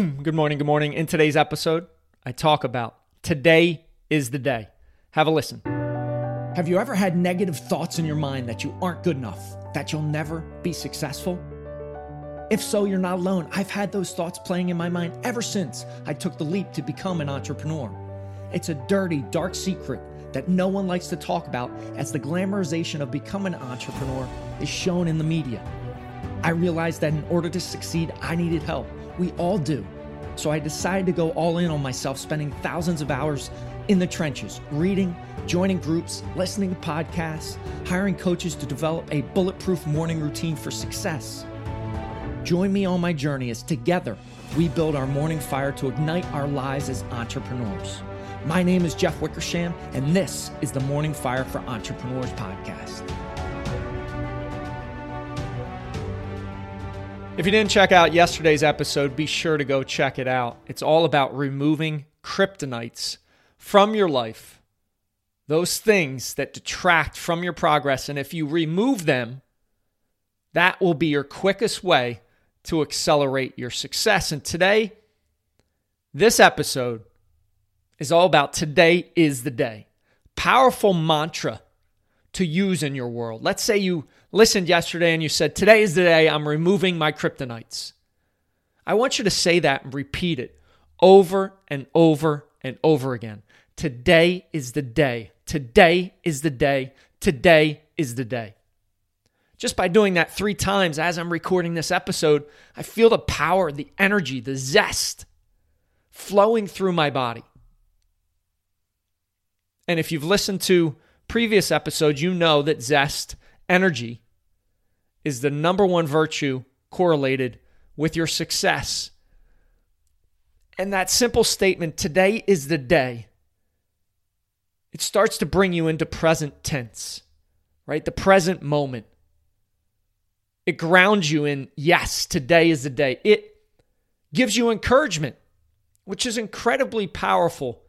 Boom. Good morning. Good morning. In today's episode, I talk about today is the day. Have a listen. Have you ever had negative thoughts in your mind that you aren't good enough, that you'll never be successful? If so, you're not alone. I've had those thoughts playing in my mind ever since I took the leap to become an entrepreneur. It's a dirty, dark secret that no one likes to talk about as the glamorization of becoming an entrepreneur is shown in the media. I realized that in order to succeed, I needed help. We all do. So I decided to go all in on myself, spending thousands of hours in the trenches, reading, joining groups, listening to podcasts, hiring coaches to develop a bulletproof morning routine for success. Join me on my journey as together we build our morning fire to ignite our lives as entrepreneurs. My name is Jeff Wickersham, and this is the Morning Fire for Entrepreneurs podcast. If you didn't check out yesterday's episode, be sure to go check it out. It's all about removing kryptonites from your life, those things that detract from your progress. And if you remove them, that will be your quickest way to accelerate your success. And today, this episode is all about today is the day. Powerful mantra to use in your world. Let's say you listened yesterday and you said, Today is the day I'm removing my kryptonites. I want you to say that and repeat it over and over and over again. Today is the day. Today is the day. Today is the day. Just by doing that three times as I'm recording this episode, I feel the power, the energy, the zest flowing through my body. And if you've listened to previous episodes, you know that zest, energy, is the number one virtue correlated with your success. And that simple statement, today is the day, it starts to bring you into present tense, right? The present moment. It grounds you in, yes, today is the day. It gives you encouragement, which is incredibly powerful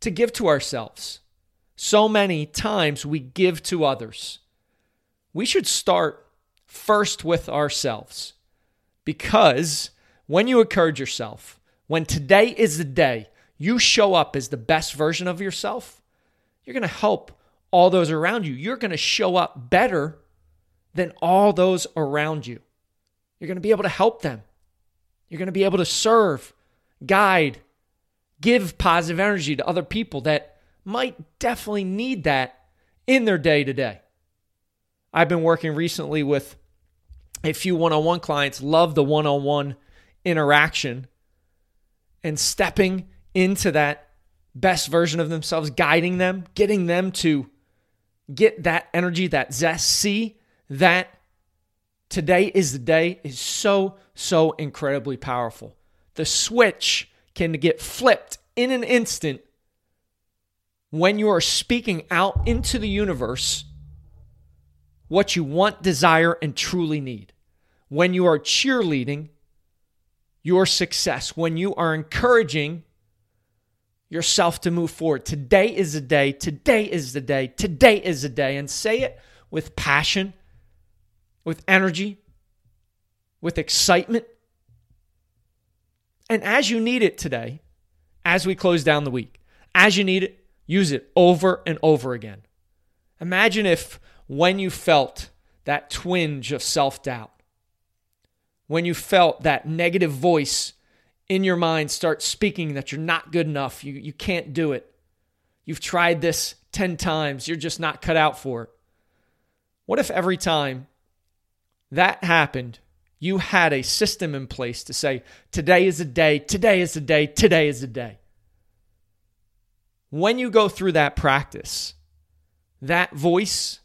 to give to ourselves. So many times we give to others. We should start first with ourselves because when you encourage yourself, when today is the day you show up as the best version of yourself, you're going to help all those around you. You're going to show up better than all those around you. You're going to be able to help them. You're going to be able to serve, guide, give positive energy to other people that might definitely need that in their day to day. I've been working recently with a few one on one clients, love the one on one interaction and stepping into that best version of themselves, guiding them, getting them to get that energy, that zest, see that today is the day is so, so incredibly powerful. The switch can get flipped in an instant when you are speaking out into the universe what you want, desire, and truly need. When you are cheerleading your success, when you are encouraging yourself to move forward. Today is the day. Today is the day. Today is the day. And say it with passion, with energy, with excitement. And as you need it today, as we close down the week, as you need it, Use it over and over again. Imagine if when you felt that twinge of self doubt, when you felt that negative voice in your mind start speaking that you're not good enough, you, you can't do it, you've tried this 10 times, you're just not cut out for it. What if every time that happened, you had a system in place to say, today is a day, today is a day, today is a day? when you go through that practice, that voice,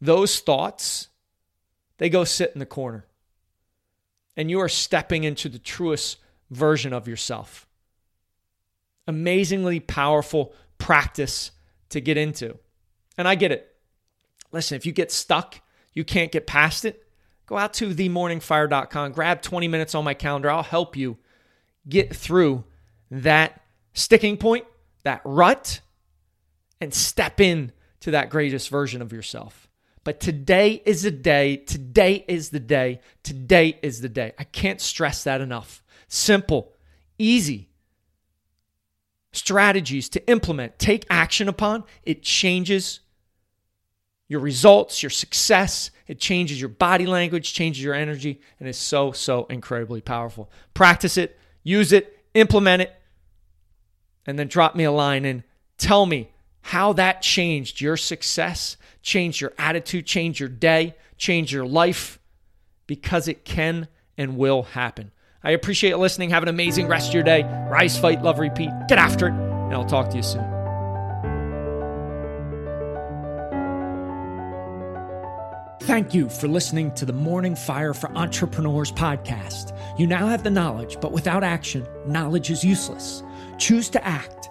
those thoughts, they go sit in the corner. And you are stepping into the truest version of yourself. Amazingly powerful practice to get into. And I get it. Listen, if you get stuck, you can't get past it, go out to themorningfire.com, grab 20 minutes on my calendar. I'll help you get through that sticking point that rut and step in to that greatest version of yourself. But today is the day. Today is the day. Today is the day. I can't stress that enough. Simple. easy strategies to implement, take action upon, it changes your results, your success. It changes your body language, changes your energy, and is so, so incredibly powerful. Practice it, use it, implement it, and then drop me a line and tell me how that changed your success, changed your attitude, changed your day, changed your life, because it can and will happen. I appreciate listening. Have an amazing rest of your day. Rise, fight, love, repeat. Get after it, and I'll talk to you soon. Thank you for listening to the Morning Fire for Entrepreneurs podcast. You now have the knowledge, but without action, knowledge is useless. Choose to act,